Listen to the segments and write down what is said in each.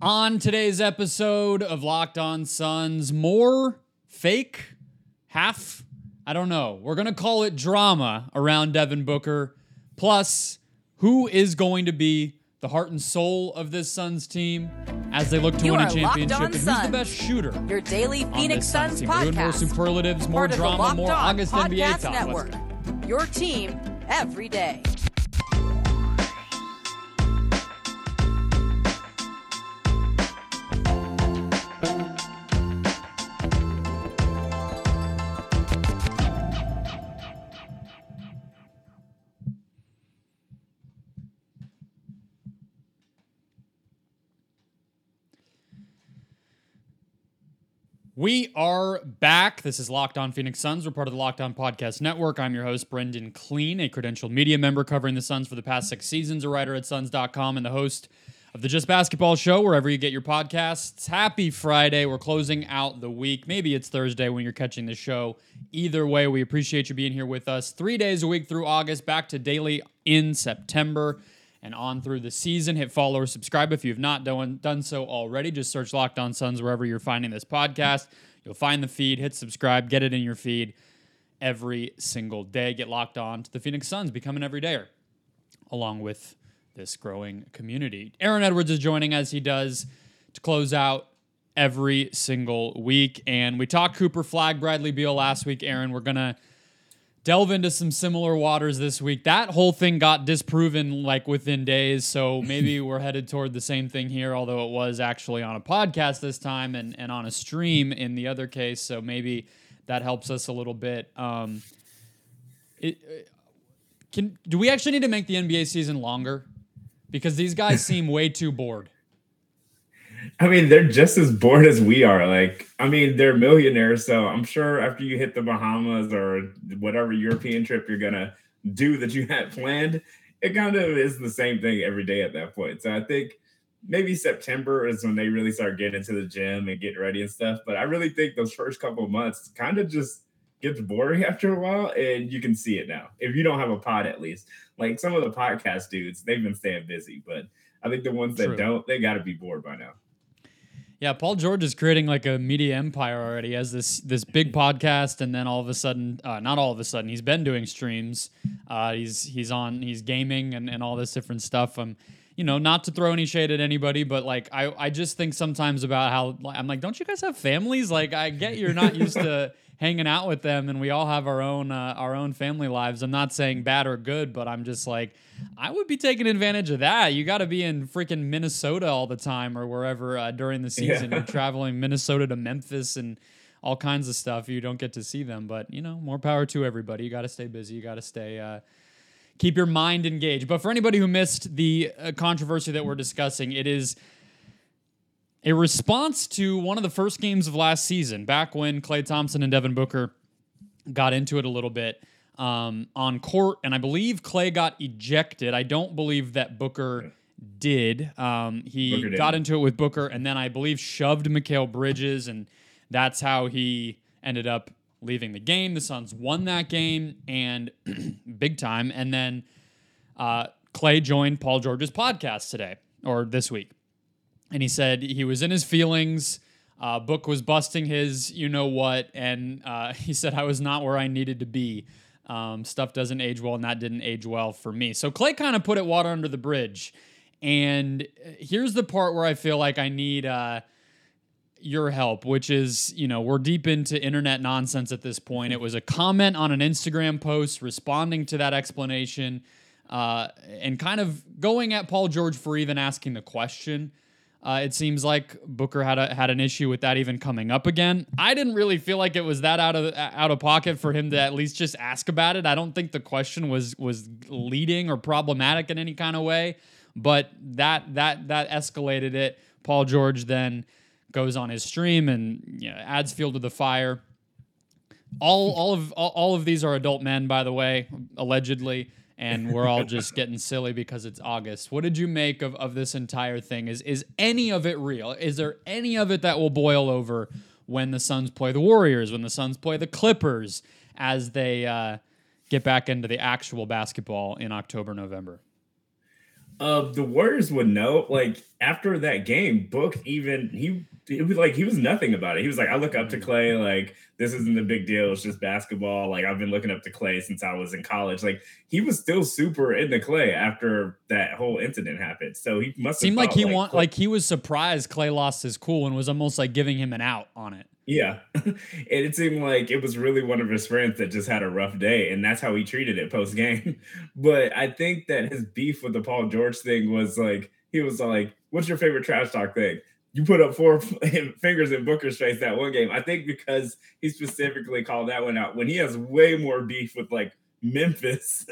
On today's episode of Locked On Suns, more fake, half, I don't know. We're going to call it drama around Devin Booker. Plus, who is going to be the heart and soul of this Suns team as they look to You win a championship? On And who's the best shooter? Your daily Phoenix Suns Suns doing more superlatives, more Part drama, more August NBA Podcast talk. Network. Your team every day. We are back. This is Locked On Phoenix Suns. We're part of the Locked On Podcast Network. I'm your host, Brendon Kleen, a credentialed media member covering the Suns for the past six seasons, a writer at Suns.com, and the host of the Just Basketball Show, wherever you get your podcasts. Happy Friday. We're closing out the week. Maybe it's Thursday when you're catching the show. Either way, we appreciate you being here with us. Three days a week through August, back to daily in September and on through the season. Hit follow or subscribe if you've not done, done so already. Just search Locked On Suns wherever you're finding this podcast. You'll find the feed, hit subscribe, get it in your feed every single day. Get locked on to the Phoenix Suns, become an everydayer, along with this growing community. Aaron Edwards is joining as he does to close out every single week. And we talked Cooper Flagg, Bradley Beal last week. Aaron, we're going to delve into some similar waters this week. That whole thing got disproven like within days, so maybe we're headed toward the same thing here, although it was actually on a podcast this time and, and on a stream in the other case, so maybe that helps us a little bit. Um, it, uh, can do we actually need to make the NBA season longer? Because these guys seem way too bored. I mean, they're just as bored as we are. Like, I mean, they're millionaires, so I'm sure after you hit the Bahamas or whatever European trip you're gonna do that you had planned, it kind of is the same thing every day at that point. So I think maybe September is when they really start getting into the gym and getting ready and stuff. But I really think those first couple of months kind of just gets boring after a while, and you can see it now. If you don't have a pod, at least like some of the podcast dudes, they've been staying busy, but I think the ones that True. don't, they got to be bored by now. Yeah, Paul George is creating like a media empire already. He has this this big podcast, and then all of a sudden, uh, not all of a sudden, he's been doing streams. Uh, he's he's on he's gaming and, and all this different stuff. Um, you know, not to throw any shade at anybody, but like I I just think sometimes about how I'm like, don't you guys have families? Like I get you're not used to hanging out with them, and we all have our own uh, our own family lives. I'm not saying bad or good, but I'm just like I would be taking advantage of that. You got to be in freaking Minnesota all the time or wherever uh, during the season. Yeah. You're traveling Minnesota to Memphis and all kinds of stuff. You don't get to see them, but you know, more power to everybody. You got to stay busy. You got to stay. Uh, keep your mind engaged. But for anybody who missed the uh, controversy that we're discussing, it is a response to one of the first games of last season, back when Klay Thompson and Devin Booker got into it a little bit um, on court, and I believe Klay got ejected. I don't believe that Booker did. Um, he Booker got into it with Booker, and then I believe shoved Mikal Bridges, and that's how he ended up leaving the game. The Suns won that game, and big time. And then uh, Klay joined Paul George's podcast today or this week and he said he was in his feelings. Uh, Book was busting his, you know what, and uh, he said I was not where I needed to be. Um, stuff doesn't age well, and that didn't age well for me. So Klay kind of put it water under the bridge. And uh, here's the part where I feel like I need uh, your help, which is, you know, we're deep into internet nonsense at this point. It was a comment on an Instagram post responding to that explanation uh, and kind of going at Paul George for even asking the question. Uh, it seems like Booker had a, had an issue with that even coming up again. I didn't really feel like it was that out of out of pocket for him to at least just ask about it. I don't think the question was was leading or problematic in any kind of way, but that that that escalated it. Paul George then goes on his stream and you know, adds fuel to the fire. All all of all, all of these are adult men, by the way, allegedly, and we're all just getting silly because it's August. What did you make of, of this entire thing? Is is any of it real? Is there any of it that will boil over when the Suns play the Warriors, when the Suns play the Clippers, as they uh, get back into the actual basketball in October, November? Uh, the Warriors would know. Like after that game, Book even he it was like he was nothing about it. He was like, I look up to Klay, like this isn't a big deal. It's just basketball. Like I've been looking up to Klay since I was in college. Like he was still super into Klay after that whole incident happened. So he must seem like he like, want like he was surprised Klay lost his cool and was almost like giving him an out on it. Yeah. and it seemed like it was really one of his friends that just had a rough day. And that's how he treated it post game. but I think that his beef with the Paul George thing was like, he was like, What's your favorite trash talk thing? You put up four fingers in Booker's face that one game. I think because he specifically called that one out when he has way more beef with like Memphis,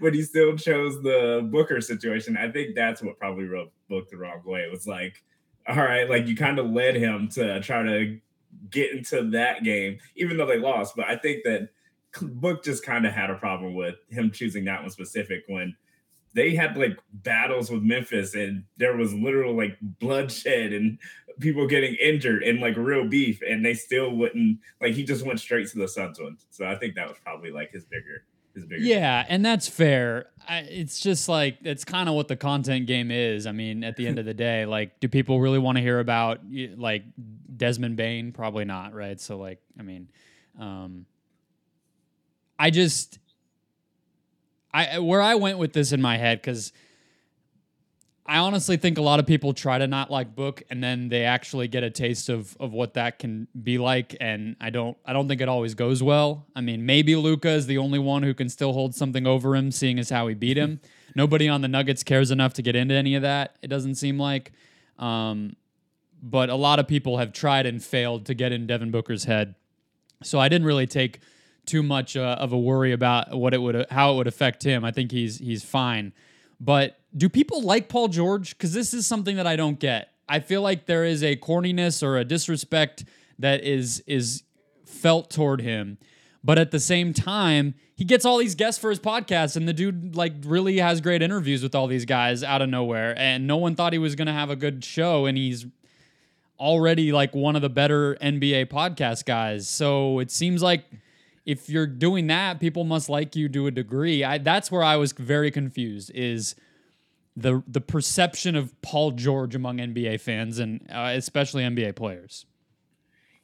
but he still chose the Booker situation. I think that's what probably rubbed Book the wrong way. It was like, all right, like you kind of led him to try to get into that game, even though they lost. But I think that Book just kind of had a problem with him choosing that one specific when they had like battles with Memphis and there was literal like bloodshed and people getting injured and like real beef, and they still wouldn't like he just went straight to the Suns one. So I think that was probably like his bigger yeah, and that's fair. I, it's just like it's kind of what the content game is. I mean, at the end of the day, like, do people really want to hear about like Desmond Bane? Probably not, right? So, like, I mean, um, I just, I where I went with this in my head because I honestly think a lot of people try to not like book and then they actually get a taste of of what that can be like and I don't I don't think it always goes well. I mean, maybe Luka is the only one who can still hold something over him seeing as how he beat him. Nobody on the Nuggets cares enough to get into any of that. It doesn't seem like um, but a lot of people have tried and failed to get in Devin Booker's head. So I didn't really take too much uh, of a worry about what it would how it would affect him. I think he's he's fine. But do people like Paul George? Because this is something that I don't get. I feel like there is a corniness or a disrespect that is is felt toward him. But at the same time, he gets all these guests for his podcast, and the dude like really has great interviews with all these guys out of nowhere. And no one thought he was gonna have a good show, and he's already like one of the better NBA podcast guys. So it seems like if you're doing that, people must like you to a degree. I, that's where I was very confused. Is the the perception of Paul George among NBA fans and uh, especially NBA players.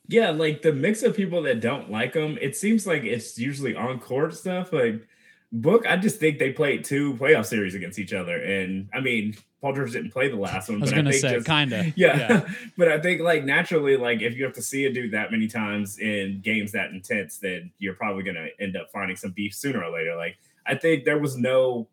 Yeah, like the mix of people that don't like him, it seems like it's usually on court stuff. Like Book, I just think they played two playoff series against each other, and I mean, Paul George didn't play the last one. I was gonna say, kind of, yeah. yeah. but I think like naturally, like if you have to see a dude that many times in games that intense, then you're probably gonna end up finding some beef sooner or later. Like I think there was no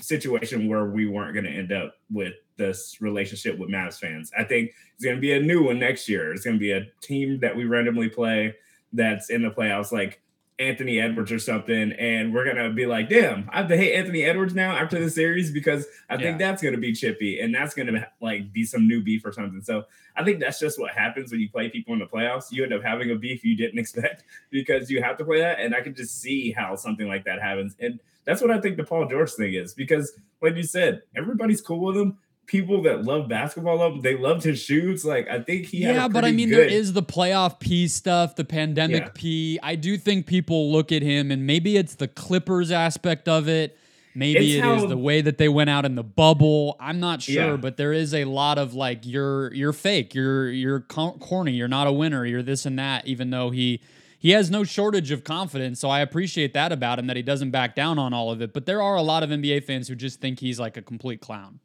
situation where we weren't going to end up with this relationship with Mavs fans. I think it's going to be a new one next year. It's going to be a team that we randomly play that's in the playoffs, like Anthony Edwards or something, and we're gonna be like, "Damn, I have to hate Anthony Edwards now after the series because I yeah. think that's gonna be chippy and that's gonna like be some new beef or something." So I think that's just what happens when you play people in the playoffs. You end up having a beef you didn't expect because you have to play that, and I can just see how something like that happens. And that's what I think the Paul George thing is because, like you said, everybody's cool with him. People that love basketball love they loved his shoes. Like I think he yeah, but I mean good... there is the playoff P stuff, the pandemic yeah. P. I do think people look at him and maybe it's the Clippers aspect of it. Maybe it's it how, is the way that they went out in the bubble. I'm not sure, yeah. but there is a lot of like you're you're fake, you're you're corny, you're not a winner, you're this and that. Even though he he has no shortage of confidence. So I appreciate that about him that he doesn't back down on all of it. But there are a lot of NBA fans who just think he's like a complete clown.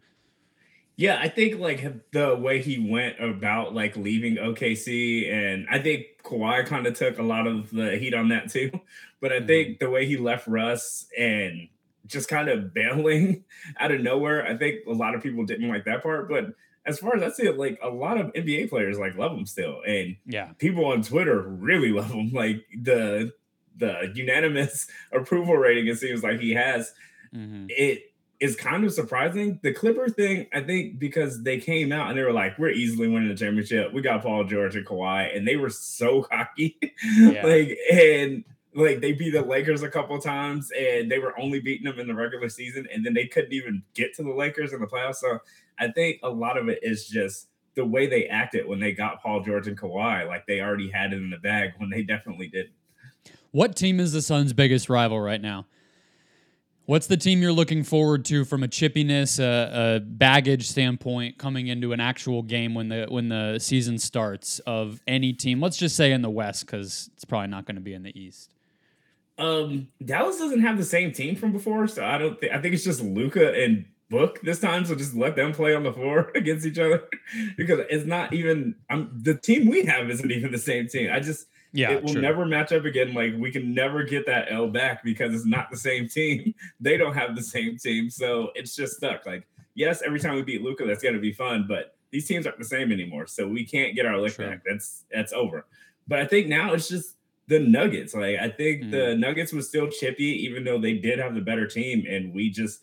Yeah, I think like the way he went about like leaving OKC, and I think Kawhi kind of took a lot of the heat on that too. But I think mm-hmm. the way he left Russ and just kind of bailing out of nowhere, I think a lot of people didn't like that part. But as far as I see it, like a lot of NBA players like love him still, and yeah, people on Twitter really love him. Like the the unanimous approval rating, it seems like he has. Mm-hmm. It is kind of surprising. The Clipper thing, I think, because they came out and they were like, "We're easily winning the championship. We got Paul George and Kawhi," and they were so cocky, yeah. like and like they beat the Lakers a couple times and they were only beating them in the regular season and then they couldn't even get to the Lakers in the playoffs. So I think a lot of it is just the way they acted when they got Paul George and Kawhi. Like they already had it in the bag when they definitely didn't. What team is the Suns' biggest rival right now? What's the team you're looking forward to from a chippiness, a, a baggage standpoint coming into an actual game when the when the season starts of any team? Let's just say in the West because it's probably not going to be in the East. Um, Dallas doesn't have the same team from before, so I don't think I think it's just Luka and Book this time. So just let them play on the floor against each other because it's not even. I'm the team we have isn't even the same team. I just yeah, it will true. never match up again. Like we can never get that L back because it's not the same team. They don't have the same team, so it's just stuck. Like yes, every time we beat Luka, that's gonna be fun, but these teams aren't the same anymore, so we can't get our lick back. That's that's over. But I think now it's just the Nuggets. Like I think mm. the Nuggets was still chippy, even though they did have the better team, and we just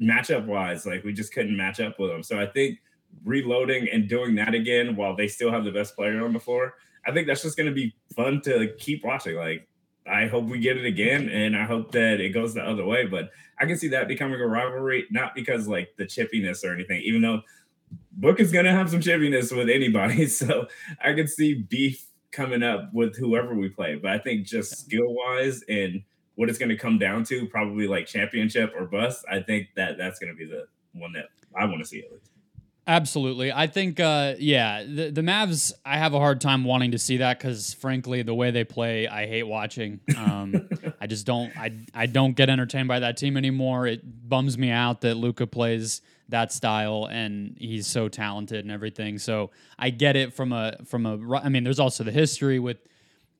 matchup wise, like we just couldn't match up with them. So I think reloading and doing that again while they still have the best player on the floor I think that's just going to be fun to keep watching. Like, I hope we get it again, and I hope that it goes the other way. But I can see that becoming a rivalry, not because like the chippiness or anything, even though Book is going to have some chippiness with anybody. So I can see beef coming up with whoever we play. But I think just skill wise and what it's going to come down to, probably like championship or bust. I think that that's going to be the one that I want to see at least. Absolutely. I think, uh, yeah, the, the Mavs, I have a hard time wanting to see that because, frankly, the way they play, I hate watching. Um, I just don't, I, I don't get entertained by that team anymore. It bums me out that Luka plays that style and he's so talented and everything. So I get it from a, from a, I mean, there's also the history with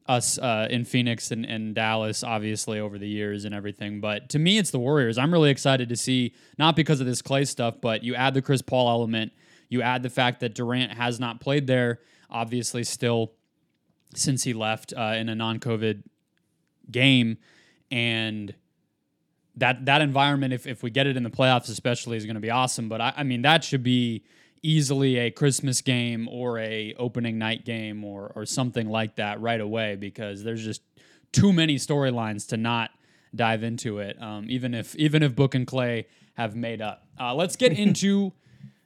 us uh, in Phoenix and, and Dallas, obviously, over the years and everything. But to me, it's the Warriors. I'm really excited to see, not because of this Klay stuff, but you add the Chris Paul element, you add the fact that Durant has not played there, obviously, still since he left uh, in a non COVID game. And that that environment, if, if we get it in the playoffs, especially, is going to be awesome. But I, I mean, that should be easily a Christmas game or a opening night game or or something like that right away because there's just too many storylines to not dive into it. Um, even if even if Book and Klay have made up. Uh, let's get into.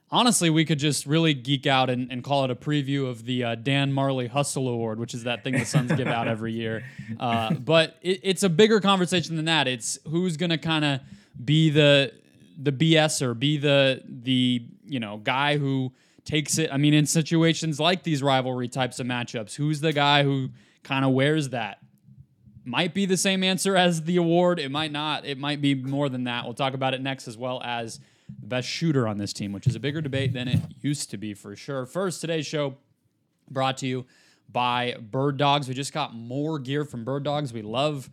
honestly, we could just really geek out and, and call it a preview of the uh, Dan Majerle Hustle Award, which is that thing the Suns give out every year. Uh, but it, it's a bigger conversation than that. It's who's going to kind of be the the BS or be the the you know guy who takes it. I mean, in situations like these rivalry types of matchups, who's the guy who kind of wears that? Might be the same answer as the award. It might not. It might be more than that. We'll talk about it next, as well as the best shooter on this team, which is a bigger debate than it used to be for sure. First, today's show brought to you by Bird Dogs. We just got more gear from Bird Dogs. We love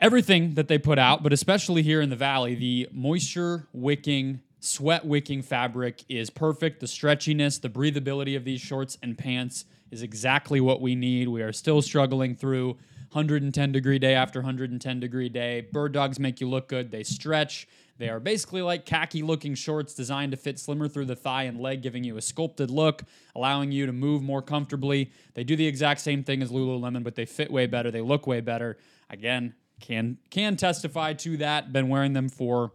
everything that they put out, but especially here in the Valley, the moisture wicking, sweat wicking fabric is perfect. The stretchiness, the breathability of these shorts and pants is exactly what we need. We are still struggling through 110 degree day after 110 degree day. Bird dogs make you look good. They stretch. They are basically like khaki looking shorts designed to fit slimmer through the thigh and leg, giving you a sculpted look, allowing you to move more comfortably. They do the exact same thing as Lululemon, but they fit way better. They look way better. Again, can can testify to that. Been wearing them for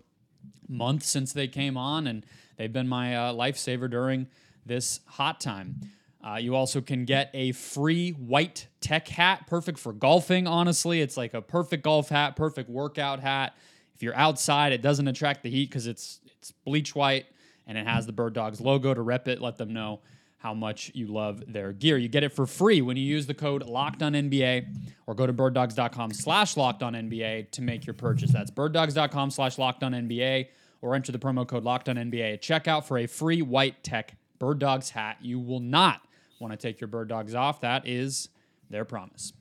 months since they came on, and they've been my uh, lifesaver during this hot time. Uh, you also can get a free white tech hat, perfect for golfing. Honestly, it's like a perfect golf hat, perfect workout hat. If you're outside, it doesn't attract the heat because it's it's bleach white and it has the Bird Dogs logo to rep it. Let them know how much you love their gear. You get it for free when you use the code LOCKEDONNBA or go to birddogs.com slash LOCKEDONNBA to make your purchase. That's birddogs.com slash LOCKEDONNBA or enter the promo code LOCKEDONNBA at checkout for a free white tech Bird Dogs hat. You will not want to take your Bird Dogs off. That is their promise.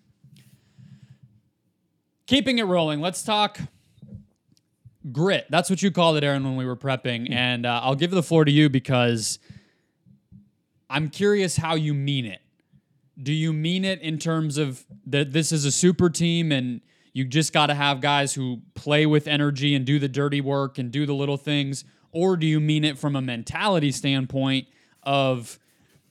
Keeping it rolling, let's talk grit. That's what you called it, Aaron, when we were prepping. And uh, I'll give the floor to you because – I'm curious how you mean it. Do you mean it in terms of that this is a super team and you just got to have guys who play with energy and do the dirty work and do the little things? Or do you mean it from a mentality standpoint of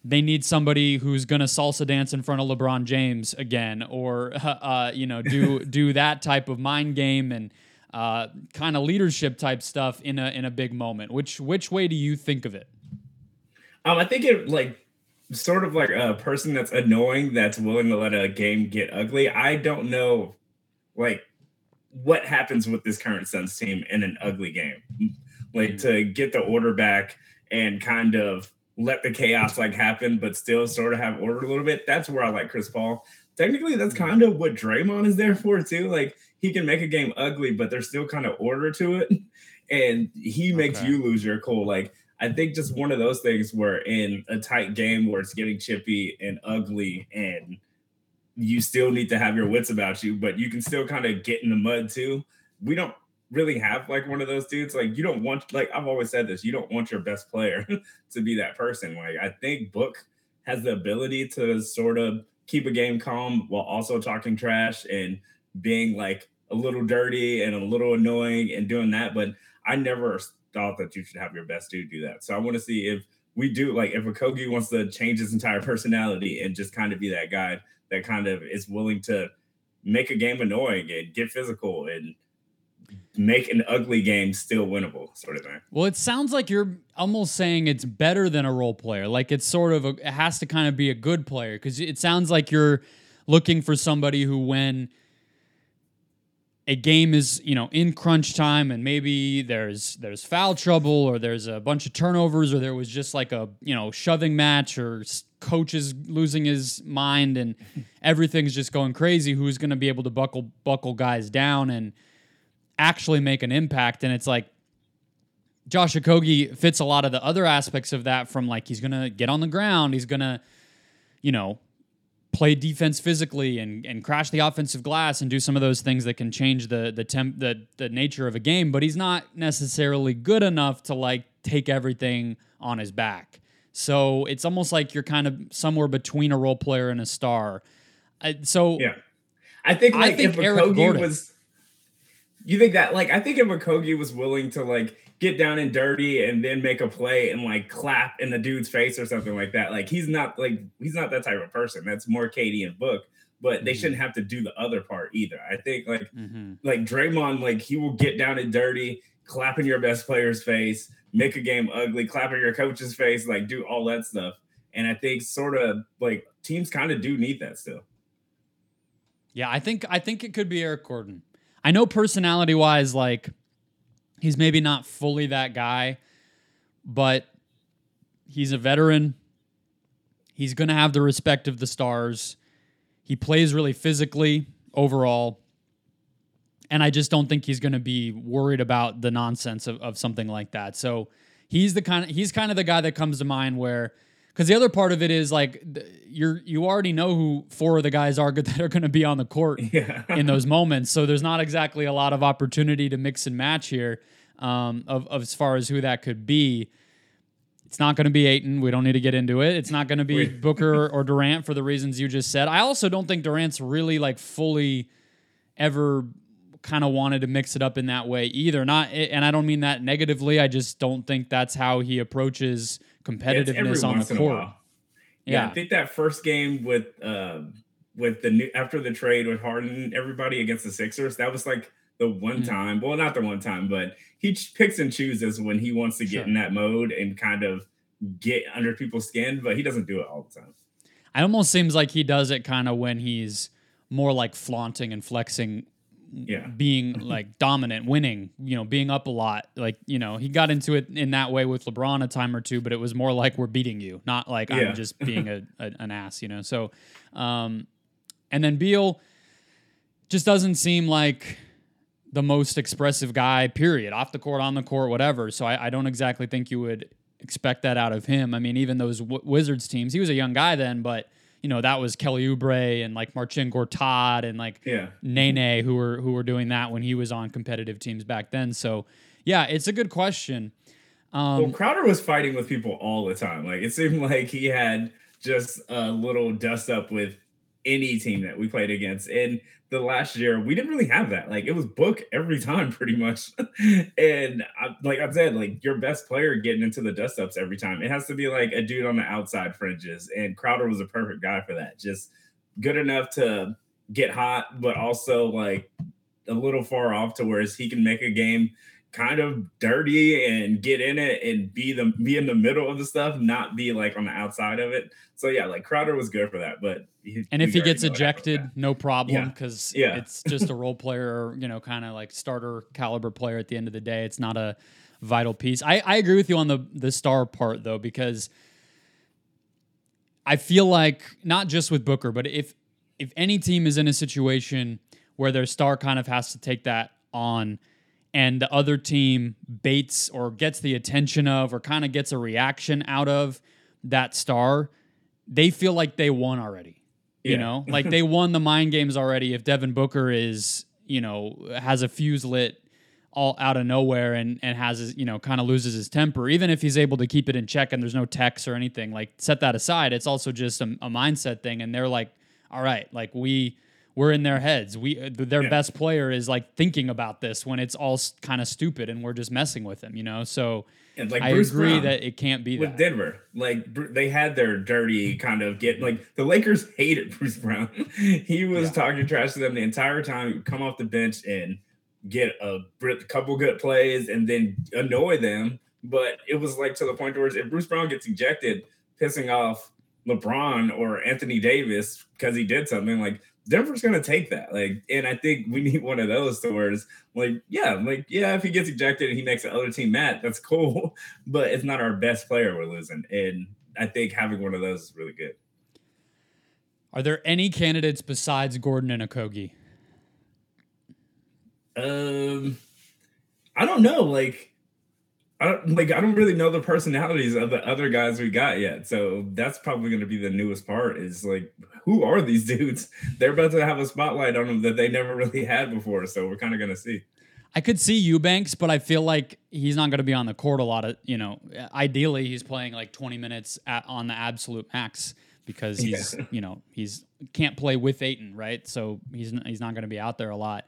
they need somebody who's going to salsa dance in front of LeBron James again, or uh, you know, do do that type of mind game and uh, kind of leadership type stuff in a in a big moment? Which which way do you think of it? Um, I think it like sort of like a person that's annoying that's willing to let a game get ugly. I don't know like what happens with this current Suns team in an ugly game. Like mm-hmm. to get the order back and kind of let the chaos like happen, but still sort of have order a little bit. That's where I like Chris Paul. Technically, that's kind of what Draymond is there for too. Like he can make a game ugly, but there's still kind of order to it, and he makes okay. you lose your cool. Like I think just one of those things where in a tight game where it's getting chippy and ugly, and you still need to have your wits about you, but you can still kind of get in the mud too. We don't really have like one of those dudes. Like you don't want like I've always said this, you don't want your best player to be that person. Like I think Book has the ability to sort of keep a game calm while also talking trash and being like a little dirty and a little annoying and doing that. But I never thought that you should have your best dude do that. So I want to see if we do like if Okogie wants to change his entire personality and just kind of be that guy that kind of is willing to make a game annoying and get physical and make an ugly game still winnable sort of thing. Well, it sounds like you're almost saying it's better than a role player. Like it's sort of a, it has to kind of be a good player because it sounds like you're looking for somebody who when a game is you know in crunch time and maybe there's there's foul trouble or there's a bunch of turnovers or there was just like a you know shoving match or coach is losing his mind and everything's just going crazy who's going to be able to buckle buckle guys down and actually make an impact? And it's like Josh Okogie fits a lot of the other aspects of that from like he's going to get on the ground he's going to you know play defense physically and, and crash the offensive glass and do some of those things that can change the the temp the, the nature of a game but he's not necessarily good enough to like take everything on his back. So it's almost like you're kind of somewhere between a role player and a star. I, so yeah. I think like I think if Eric Gordon, was you think that like i think if Okogie was willing to like get down and dirty and then make a play and like clap in the dude's face or something like that. Like he's not like he's not that type of person. That's more KD and Book, but they mm-hmm. shouldn't have to do the other part either. I think like mm-hmm. like Draymond, like he will get down and dirty, clap in your best player's face, make a game ugly, clap in your coach's face, like do all that stuff. And I think sort of like teams kind of do need that still. Yeah, I think I think it could be Eric Gordon. I know personality wise, like He's maybe not fully that guy, but he's a veteran. He's going to have the respect of the stars. He plays really physically overall. And I just don't think he's going to be worried about the nonsense of, of something like that. So he's the kind of he's kind of the guy that comes to mind where because the other part of it is like you're you already know who four of the guys are that are going to be on the court yeah. in those moments. So there's not exactly a lot of opportunity to mix and match here um, of, of as far as who that could be. It's not going to be Ayton. We don't need to get into it. It's not going to be Booker or Durant for the reasons you just said. I also don't think Durant's really like fully ever kind of wanted to mix it up in that way either. Not, and I don't mean that negatively. I just don't think that's how he approaches competitiveness yeah, on the court. Yeah. yeah. I think that first game with uh, with the new after the trade with Harden, everybody against the Sixers, that was like the one mm-hmm. time. Well, not the one time, but he picks and chooses when he wants to get sure. in that mode and kind of get under people's skin, but he doesn't do it all the time. It almost seems like he does it kind of when he's more like flaunting and flexing yeah. being like dominant, winning, you know, being up a lot. Like, you know, he got into it in that way with LeBron a time or two, but it was more like we're beating you, not like yeah. I'm just being a, a, an ass, you know. So, um, and then Beal just doesn't seem like the most expressive guy, period, off the court, on the court, whatever. So I, I don't exactly think you would expect that out of him. I mean, even those w- Wizards teams, he was a young guy then, but you know that was Kelly Oubre and like Marcin Gortat and like yeah. Nene who were who were doing that when he was on competitive teams back then. So yeah, it's a good question. Um, well, Crowder was fighting with people all the time. Like it seemed like he had just a little dust up with any team that we played against. And the last year, we didn't really have that. Like it was book every time, pretty much. and I, like I said, like your best player getting into the dust ups every time. It has to be like a dude on the outside fringes. And Crowder was a perfect guy for that. Just good enough to get hot, but also like a little far off to where he can make a game kind of dirty and get in it and be the be in the middle of the stuff, not be like on the outside of it. So yeah, like Crowder was good for that. But he, and if he gets ejected, no problem because yeah. yeah. it's just a role player, you know, kind of like starter caliber player at the end of the day. It's not a vital piece. I, I agree with you on the the star part though, because I feel like not just with Booker, but if if any team is in a situation where their star kind of has to take that on and the other team baits or gets the attention of or kind of gets a reaction out of that star, they feel like they won already. Yeah. You know, like they won the mind games already if Devin Booker is, you know, has a fuse lit all out of nowhere and and has his, you know, kind of loses his temper, even if he's able to keep it in check and there's no text or anything, like set that aside. It's also just a, a mindset thing. And they're like, all right, like we we're in their heads. We uh, their yeah. best player is like thinking about this when it's all kind of stupid and we're just messing with them, you know. So and like I Bruce agree Brown that it can't be with that. Denver. Like they had their dirty kind of get like the Lakers hated Bruce Brown. he was yeah. talking trash to them the entire time. He would come off the bench and get a couple good plays and then annoy them. But it was like to the point where if Bruce Brown gets ejected, pissing off LeBron or Anthony Davis because he did something like Denver's gonna take that. Like, and I think we need one of those stores. Like, yeah, like, yeah, if he gets ejected and he makes the other team mad, that's cool. But it's not our best player we're losing. And I think having one of those is really good. Are there any candidates besides Gordon and Okogie? Um, I don't know. Like, I don't like I don't really know the personalities of the other guys we got yet. So that's probably going to be the newest part is like who are these dudes? They're about to have a spotlight on them that they never really had before. So we're kind of going to see. I could see Eubanks, but I feel like he's not going to be on the court a lot of, you know, ideally he's playing like 20 minutes at, on the absolute max because he's, yeah. you know, he's can't play with Ayton, right? So he's he's not going to be out there a lot.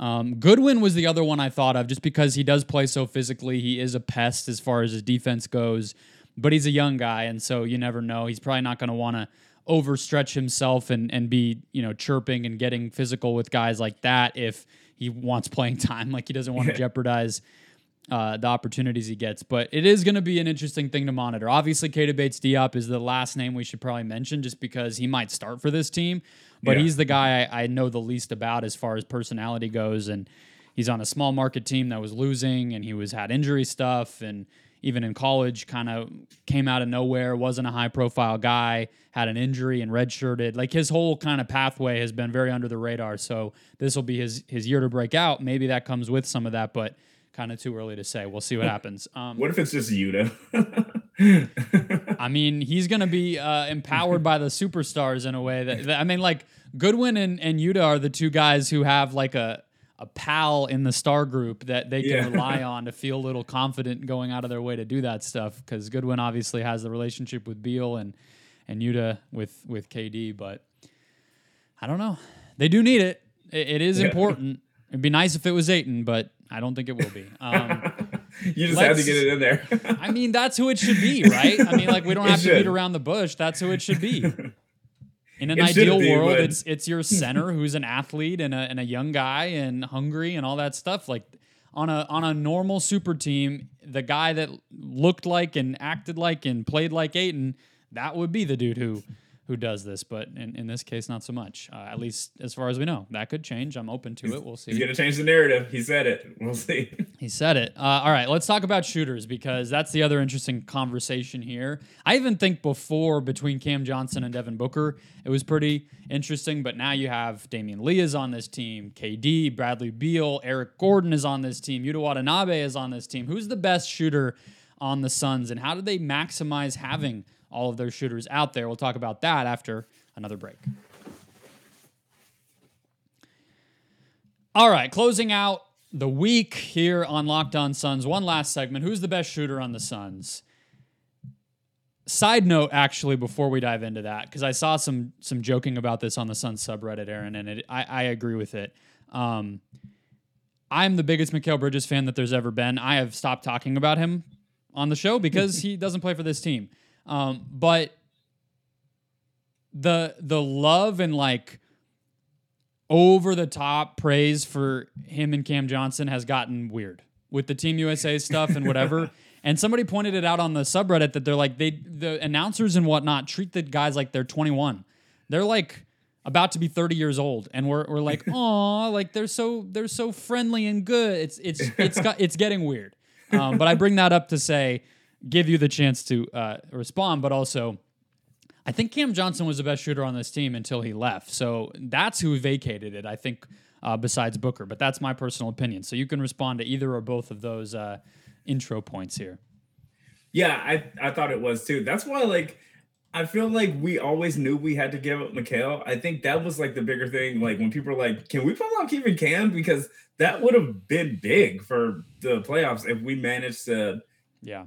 Um, Goodwin was the other one I thought of just because he does play so physically. He is a pest as far as his defense goes, but he's a young guy, and so you never know. He's probably not going to want to overstretch himself and and be you know chirping and getting physical with guys like that if he wants playing time. Like he doesn't want to jeopardize uh, the opportunities he gets. But it is going to be an interesting thing to monitor. Obviously, Keita Bates Diop is the last name we should probably mention just because he might start for this team. But yeah. he's the guy I, I, know the least about as far as personality goes. And he's on a small market team that was losing and he was had injury stuff and even in college kind of came out of nowhere, wasn't a high profile guy, had an injury and redshirted. Like his whole kind of pathway has been very under the radar. So this will be his his year to break out. Maybe that comes with some of that, but kind of too early to say. We'll see what happens. Um, what if it's just Yuta? I mean, he's going to be uh, empowered by the superstars in a way that, that, I mean, like Goodwin and, and Yuta are the two guys who have like a a pal in the star group that they can yeah. rely on to feel a little confident going out of their way to do that stuff. Because Goodwin obviously has the relationship with Beal and and Yuta with with KD, but I don't know. They do need it. It, it is yeah. important. It'd be nice if it was Ayton, but I don't think it will be. Um, you just had to get it in there. I mean, that's who it should be, right? I mean, like we don't have to beat around the bush. That's who it should be. In an it ideal be, world, but... it's it's your center who's an athlete and a and a young guy and hungry and all that stuff. Like on a on a normal super team, the guy that looked like and acted like and played like Ayton, that would be the dude who who does this, but in, in this case, not so much. Uh, at least as far as we know, that could change. I'm open to it. We'll see. He's gonna change the narrative. He said it. We'll see. he said it. Uh, all right, let's talk about shooters because that's the other interesting conversation here. I even think before between Cam Johnson and Devin Booker, it was pretty interesting. But now you have Damion Lee is on this team, KD, Bradley Beal, Eric Gordon is on this team, Yuta Watanabe is on this team. Who's the best shooter on the Suns, and how do they maximize having? All of their shooters out there. We'll talk about that after another break. All right, closing out the week here on Locked On Suns. One last segment. Who's the best shooter on the Suns? Side note, actually, before we dive into that, because I saw some some joking about this on the Suns subreddit, Aaron, and it, I, I agree with it. Um, I'm the biggest Mikal Bridges fan that there's ever been. I have stopped talking about him on the show because he doesn't play for this team. Um, but the the love and like over the top praise for him and Cam Johnson has gotten weird. with the Team USA stuff and whatever. and somebody pointed it out on the subreddit that they're like they the announcers and whatnot treat the guys like they're 21. They're like about to be 30 years old and we're, we're like oh like they're so they're so friendly and good it's it's it's got it's getting weird um, but i bring that up to say give you the chance to uh, respond but also i think cam johnson was the best shooter on this team until he left so that's who vacated it i think uh, besides booker but that's my personal opinion so you can respond to either or both of those uh, intro points here yeah i i thought it was too that's why like I feel like we always knew we had to give up Mikal. I think that was like the bigger thing. Like when people are like, "Can we pull out keeping Cam?" Because that would have been big for the playoffs if we managed to, yeah,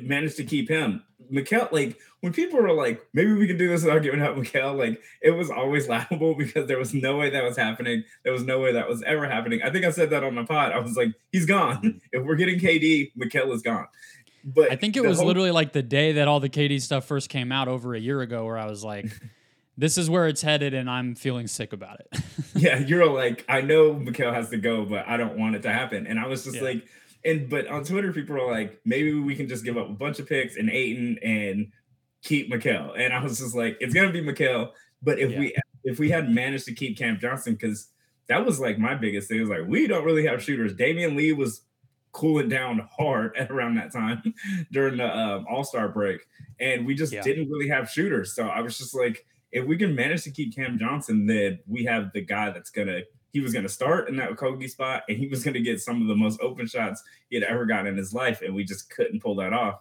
managed to keep him. Mikal, like when people were like, "Maybe we can do this without giving up Mikal," like it was always laughable because there was no way that was happening. There was no way that was ever happening. I think I said that on the pod. I was like, "He's gone. Mm-hmm. if we're getting KD, Mikal is gone." But I think it was whole- literally like the day that all the KD stuff first came out over a year ago, where I was like, "This is where it's headed," and I'm feeling sick about it. yeah, you're like, I know Mikal has to go, but I don't want it to happen, and I was just yeah. like, and but on Twitter, people are like, maybe we can just give up a bunch of picks and Ayton and keep Mikal, and I was just like, it's gonna be Mikal, but if yeah. we if we had managed to keep Cam Johnson, because that was like my biggest thing. It was like we don't really have shooters. Damion Lee was cooling down hard at around that time during the um, All Star break, and we just yeah. didn't really have shooters. So I was just like, if we can manage to keep Cam Johnson, then we have the guy that's gonna. He was going to start in that Kogi spot, and he was going to get some of the most open shots he had ever gotten in his life, and we just couldn't pull that off.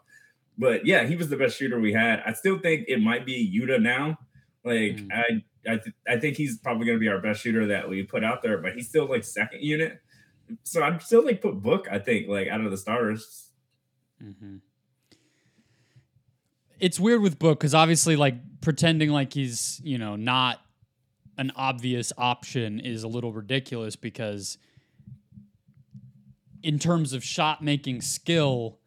But yeah, he was the best shooter we had. I still think it might be Yuta now. Like mm. I, I, th- I think he's probably going to be our best shooter that we put out there, but he's still like second unit so I'd still like put Book. I think like out of the starters. Mm-hmm. It's weird with Book because obviously, like pretending like he's you know not an obvious option is a little ridiculous because in terms of shot making skill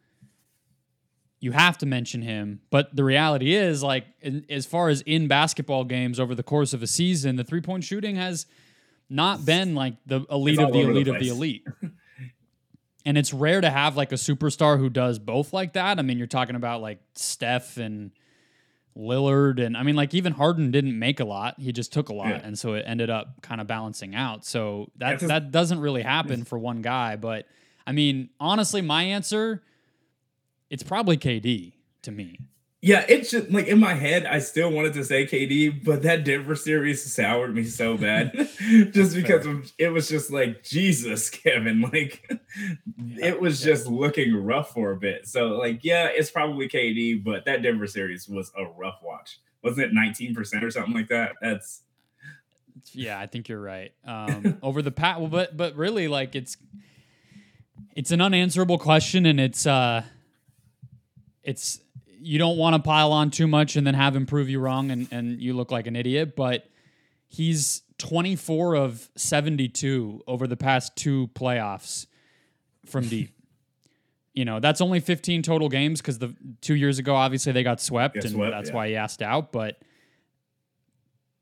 you have to mention him but the reality is like in, as far as in basketball games over the course of a season the three point shooting has not been like the elite of the elite the of the elite. and it's rare to have like a superstar who does both like that. I mean, you're talking about like Steph and Lillard, and I mean, like even Harden didn't make a lot; he just took a lot, yeah. and so it ended up kind of balancing out. So that just, that doesn't really happen for one guy. But I mean, honestly, my answer, it's probably KD to me. Yeah, it's just like in my head, I still wanted to say KD, but that Denver series soured me so bad, just because of, it was just like Jesus, Kevin. Like it was yeah. just looking rough for a bit. So like, yeah, it's probably KD, but that Denver series was a rough watch. Wasn't it nineteen percent or something like that? That's yeah, I think you're right. Um, over the pat, well, but but really, like it's it's an unanswerable question, and it's uh, it's you don't want to pile on too much and then have him prove you wrong and, and you look like an idiot. But he's 24 of 72 over the past two playoffs from deep. you know, that's only 15 total games because the two years ago, obviously they got swept, and swept, that's yeah. why he asked out. But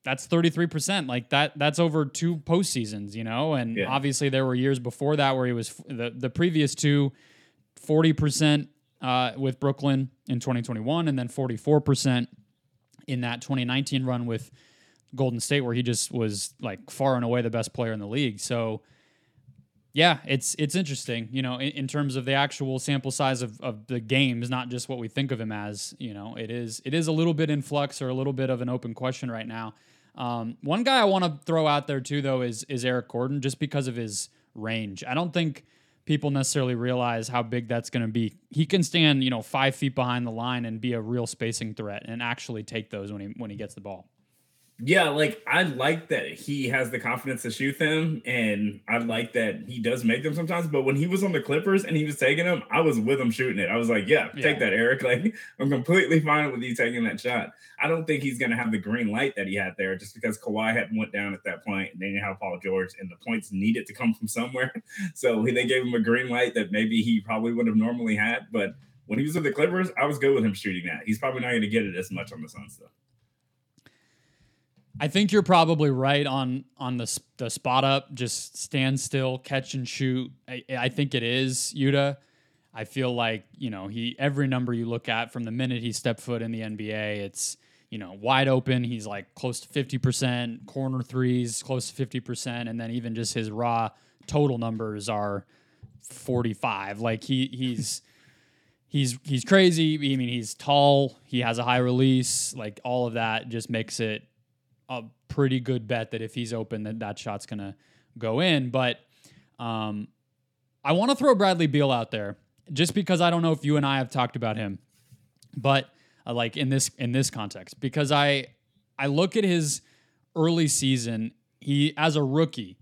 that's 33%. Like that, that's over two postseasons, you know? And yeah. obviously there were years before that where he was the, the previous two, 40% uh, with Brooklyn in 2021, and then 44% in that 2019 run with Golden State, where he just was like far and away the best player in the league. So, yeah, it's it's interesting, you know, in, in, terms of the actual sample size of, of the games, not just what we think of him as. You know, it is it is a little bit in flux or a little bit of an open question right now. Um, one guy I want to throw out there too, though, is is Eric Gordon, just because of his range. I don't think people necessarily realize how big that's going to be. He can stand, you know, five feet behind the line and be a real spacing threat and actually take those when he when he gets the ball yeah, like I like that he has the confidence to shoot them, and I like that he does make them sometimes. But when he was on the Clippers and he was taking them, I was with him shooting it. I was like, "Yeah, yeah. take that, Eric." Like I'm completely fine with you taking that shot. I don't think he's gonna have the green light that he had there, just because Kawhi had went down at that point, and then you have Paul George, and the points needed to come from somewhere. So they gave him a green light that maybe he probably would have normally had. But when he was with the Clippers, I was good with him shooting that. He's probably not going to get it as much on the Suns though. I think you're probably right on on the the spot up. Just stand still, catch and shoot. I, I think it is Yuta. I feel like you know he every number you look at from the minute he stepped foot in the NBA, it's you know wide open. He's like close to fifty percent corner threes, close to fifty percent, and then even just his raw total numbers are forty five. Like he he's. He's he's crazy. I mean, he's tall. He has a high release. Like all of that just makes it a pretty good bet that if he's open, that that shot's gonna go in. But um, I want to throw Bradley Beal out there just because I don't know if you and I have talked about him, but uh, like in this in this context, because I I look at his early season, he as a rookie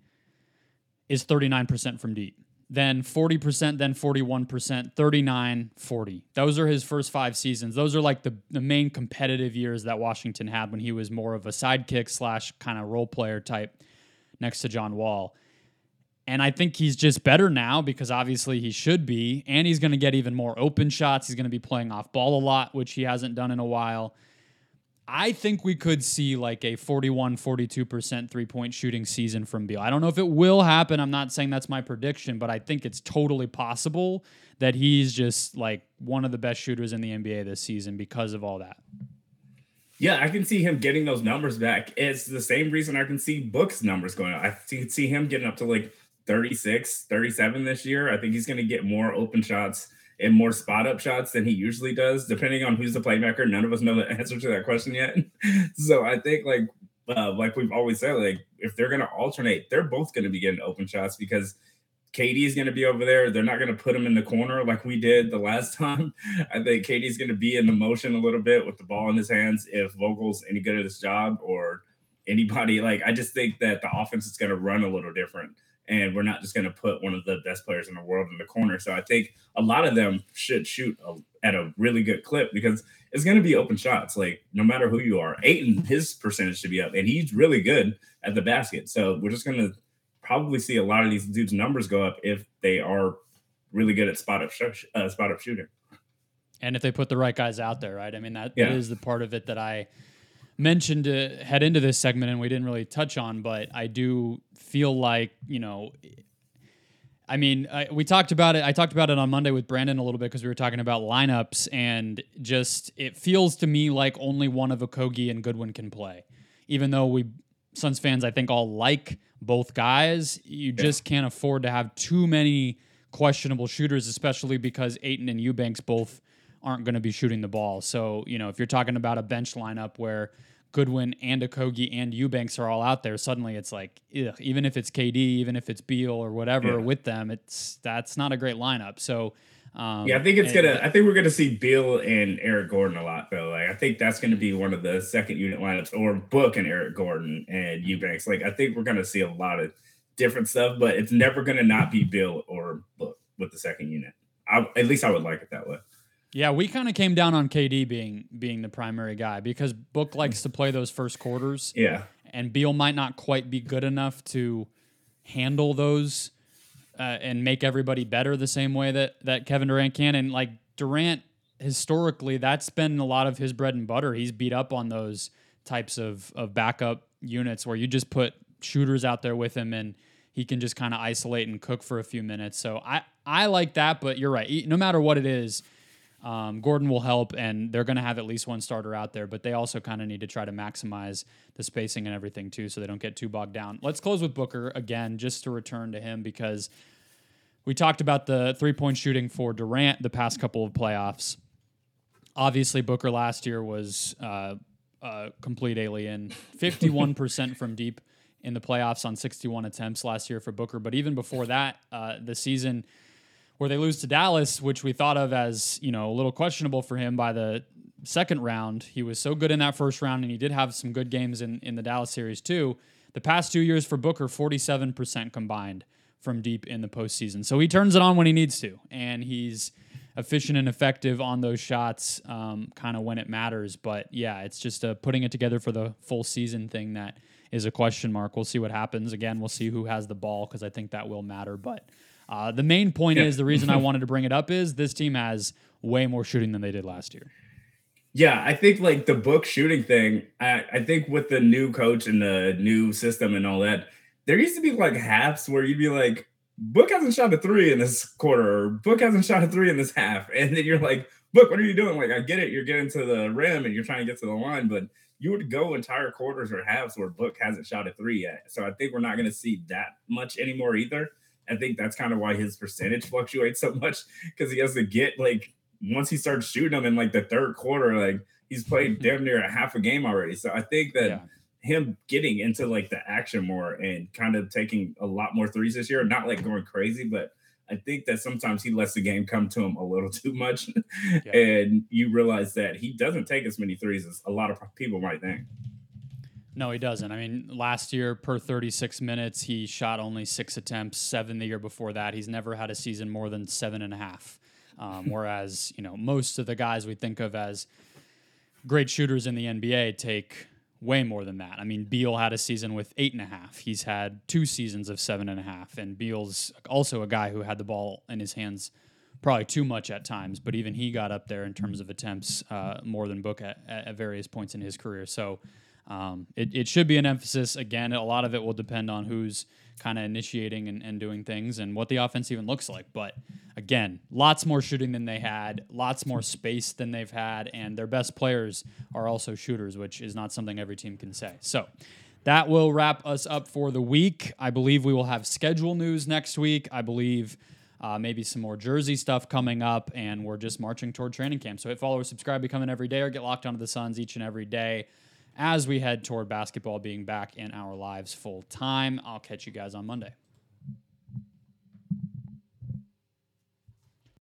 is 39% from deep then 40%, then 41%, 39, 40. Those are his first five seasons. Those are like the, the main competitive years that Washington had when he was more of a sidekick slash kind of role player type next to John Wall. And I think he's just better now because obviously he should be. And he's going to get even more open shots. He's going to be playing off ball a lot, which he hasn't done in a while. I think we could see like a 41, 42% three point shooting season from Beal. I don't know if it will happen. I'm not saying that's my prediction, but I think it's totally possible that he's just like one of the best shooters in the NBA this season because of all that. Yeah, I can see him getting those numbers back. It's the same reason I can see Book's numbers going up. I can see him getting up to like 36, 37 this year. I think he's going to get more open shots and more spot up shots than he usually does, depending on who's the playmaker. None of us know the answer to that question yet. so I think like uh, like we've always said, like if they're gonna alternate, they're both gonna be getting open shots because KD is to be over there. They're not to put him in the corner like we did the last time. I think going to be in the motion a little bit with the ball in his hands if Vogel's any good at his job or anybody. Like, I just think that the offense is to run a little different and we're not just going to put one of the best players in the world in the corner. So I think a lot of them should shoot a, at a really good clip because it's going to be open shots. Like no matter who you are, Ayton his percentage should be up, and he's really good at the basket. So we're just going to probably see a lot of these dudes' numbers go up if they are really good at spot up sh- uh, spot up shooting. And if they put the right guys out there, right? I mean that, yeah. that is the part of it that I mentioned to head into this segment and we didn't really touch on, but I do feel like, you know, I mean, I, we talked about it. I talked about it on Monday with Brandon a little bit because we were talking about lineups, and just it feels to me like only one of Okogie and Goodwin can play. Even though we Suns fans, I think, all like both guys, you yeah. just can't afford to have too many questionable shooters, especially because Ayton and Eubanks both aren't going to be shooting the ball. So, you know, if you're talking about a bench lineup where Goodwin and Okogie and Eubanks are all out there, suddenly it's like, ugh, even if it's KD, even if it's Beal or whatever yeah. with them, it's that's not a great lineup. So, um, yeah, I think it's gonna. I think we're gonna see Beal and Eric Gordon a lot though. Like I think that's gonna be one of the second unit lineups, or Book and Eric Gordon and Eubanks. Like I think we're gonna see a lot of different stuff, but it's never gonna not be Beal or Book with the second unit. I, at least I would like it that way. Yeah, we kind of came down on KD being being the primary guy because Book likes to play those first quarters. Yeah. And Beal might not quite be good enough to handle those uh, and make everybody better the same way that that Kevin Durant can. And like Durant, historically, that's been a lot of his bread and butter. He's beat up on those types of of backup units where you just put shooters out there with him and he can just kind of isolate and cook for a few minutes. So I I like that, but you're right. No matter what it is um, Gordon will help, and they're going to have at least one starter out there, but they also kind of need to try to maximize the spacing and everything too, so they don't get too bogged down. Let's close with Booker again, just to return to him because we talked about the three point shooting for Durant the past couple of playoffs. Obviously, Booker last year was uh, a complete alien, 51% from deep in the playoffs on 61 attempts last year for Booker. But even before that, uh, the season where they lose to Dallas, which we thought of as you know a little questionable for him by the second round. He was so good in that first round, and he did have some good games in in the Dallas series too. The past two years for Booker, forty seven percent combined from deep in the postseason. So he turns it on when he needs to, and he's efficient and effective on those shots, um, kind of when it matters. But yeah, it's just a putting it together for the full season thing that is a question mark. We'll see what happens. Again, we'll see who has the ball because I think that will matter. But uh, the main point yeah. is the reason I wanted to bring it up is this team has way more shooting than they did last year. Yeah, I think like the book shooting thing, I, I think with the new coach and the new system and all that, there used to be like halves where you'd be like, Book hasn't shot a three in this quarter, or Book hasn't shot a three in this half. And then you're like, Book, what are you doing? Like, I get it, you're getting to the rim and you're trying to get to the line, but you would go entire quarters or halves where Book hasn't shot a three yet. So I think we're not going to see that much anymore either. I think that's kind of why his percentage fluctuates so much because he has to get like once he starts shooting them in like the third quarter, like he's played damn near a half a game already. So I think that yeah. him getting into like the action more and kind of taking a lot more threes this year, not like going crazy, but I think that sometimes he lets the game come to him a little too much. Yeah. and you realize that he doesn't take as many threes as a lot of people might think. No, he doesn't. I mean, last year per 36 minutes, he shot only six attempts, seven the year before that. He's never had a season more than seven and a half. Um, whereas, you know, most of the guys we think of as great shooters in the NBA take way more than that. I mean, Beal had a season with eight and a half. He's had two seasons of seven and a half. And Beal's also a guy who had the ball in his hands probably too much at times, but even he got up there in terms of attempts uh, more than Book at, at, various points in his career. So um, it, it should be an emphasis. Again, a lot of it will depend on who's kind of initiating and, and doing things and what the offense even looks like. But again, lots more shooting than they had, lots more space than they've had, and their best players are also shooters, which is not something every team can say. So that will wrap us up for the week. I believe we will have schedule news next week. I believe. Uh, maybe some more jersey stuff coming up, and we're just marching toward training camp. So hit follow or subscribe, become an everyday, or get locked onto the Suns each and every day as we head toward basketball being back in our lives full time. I'll catch you guys on Monday.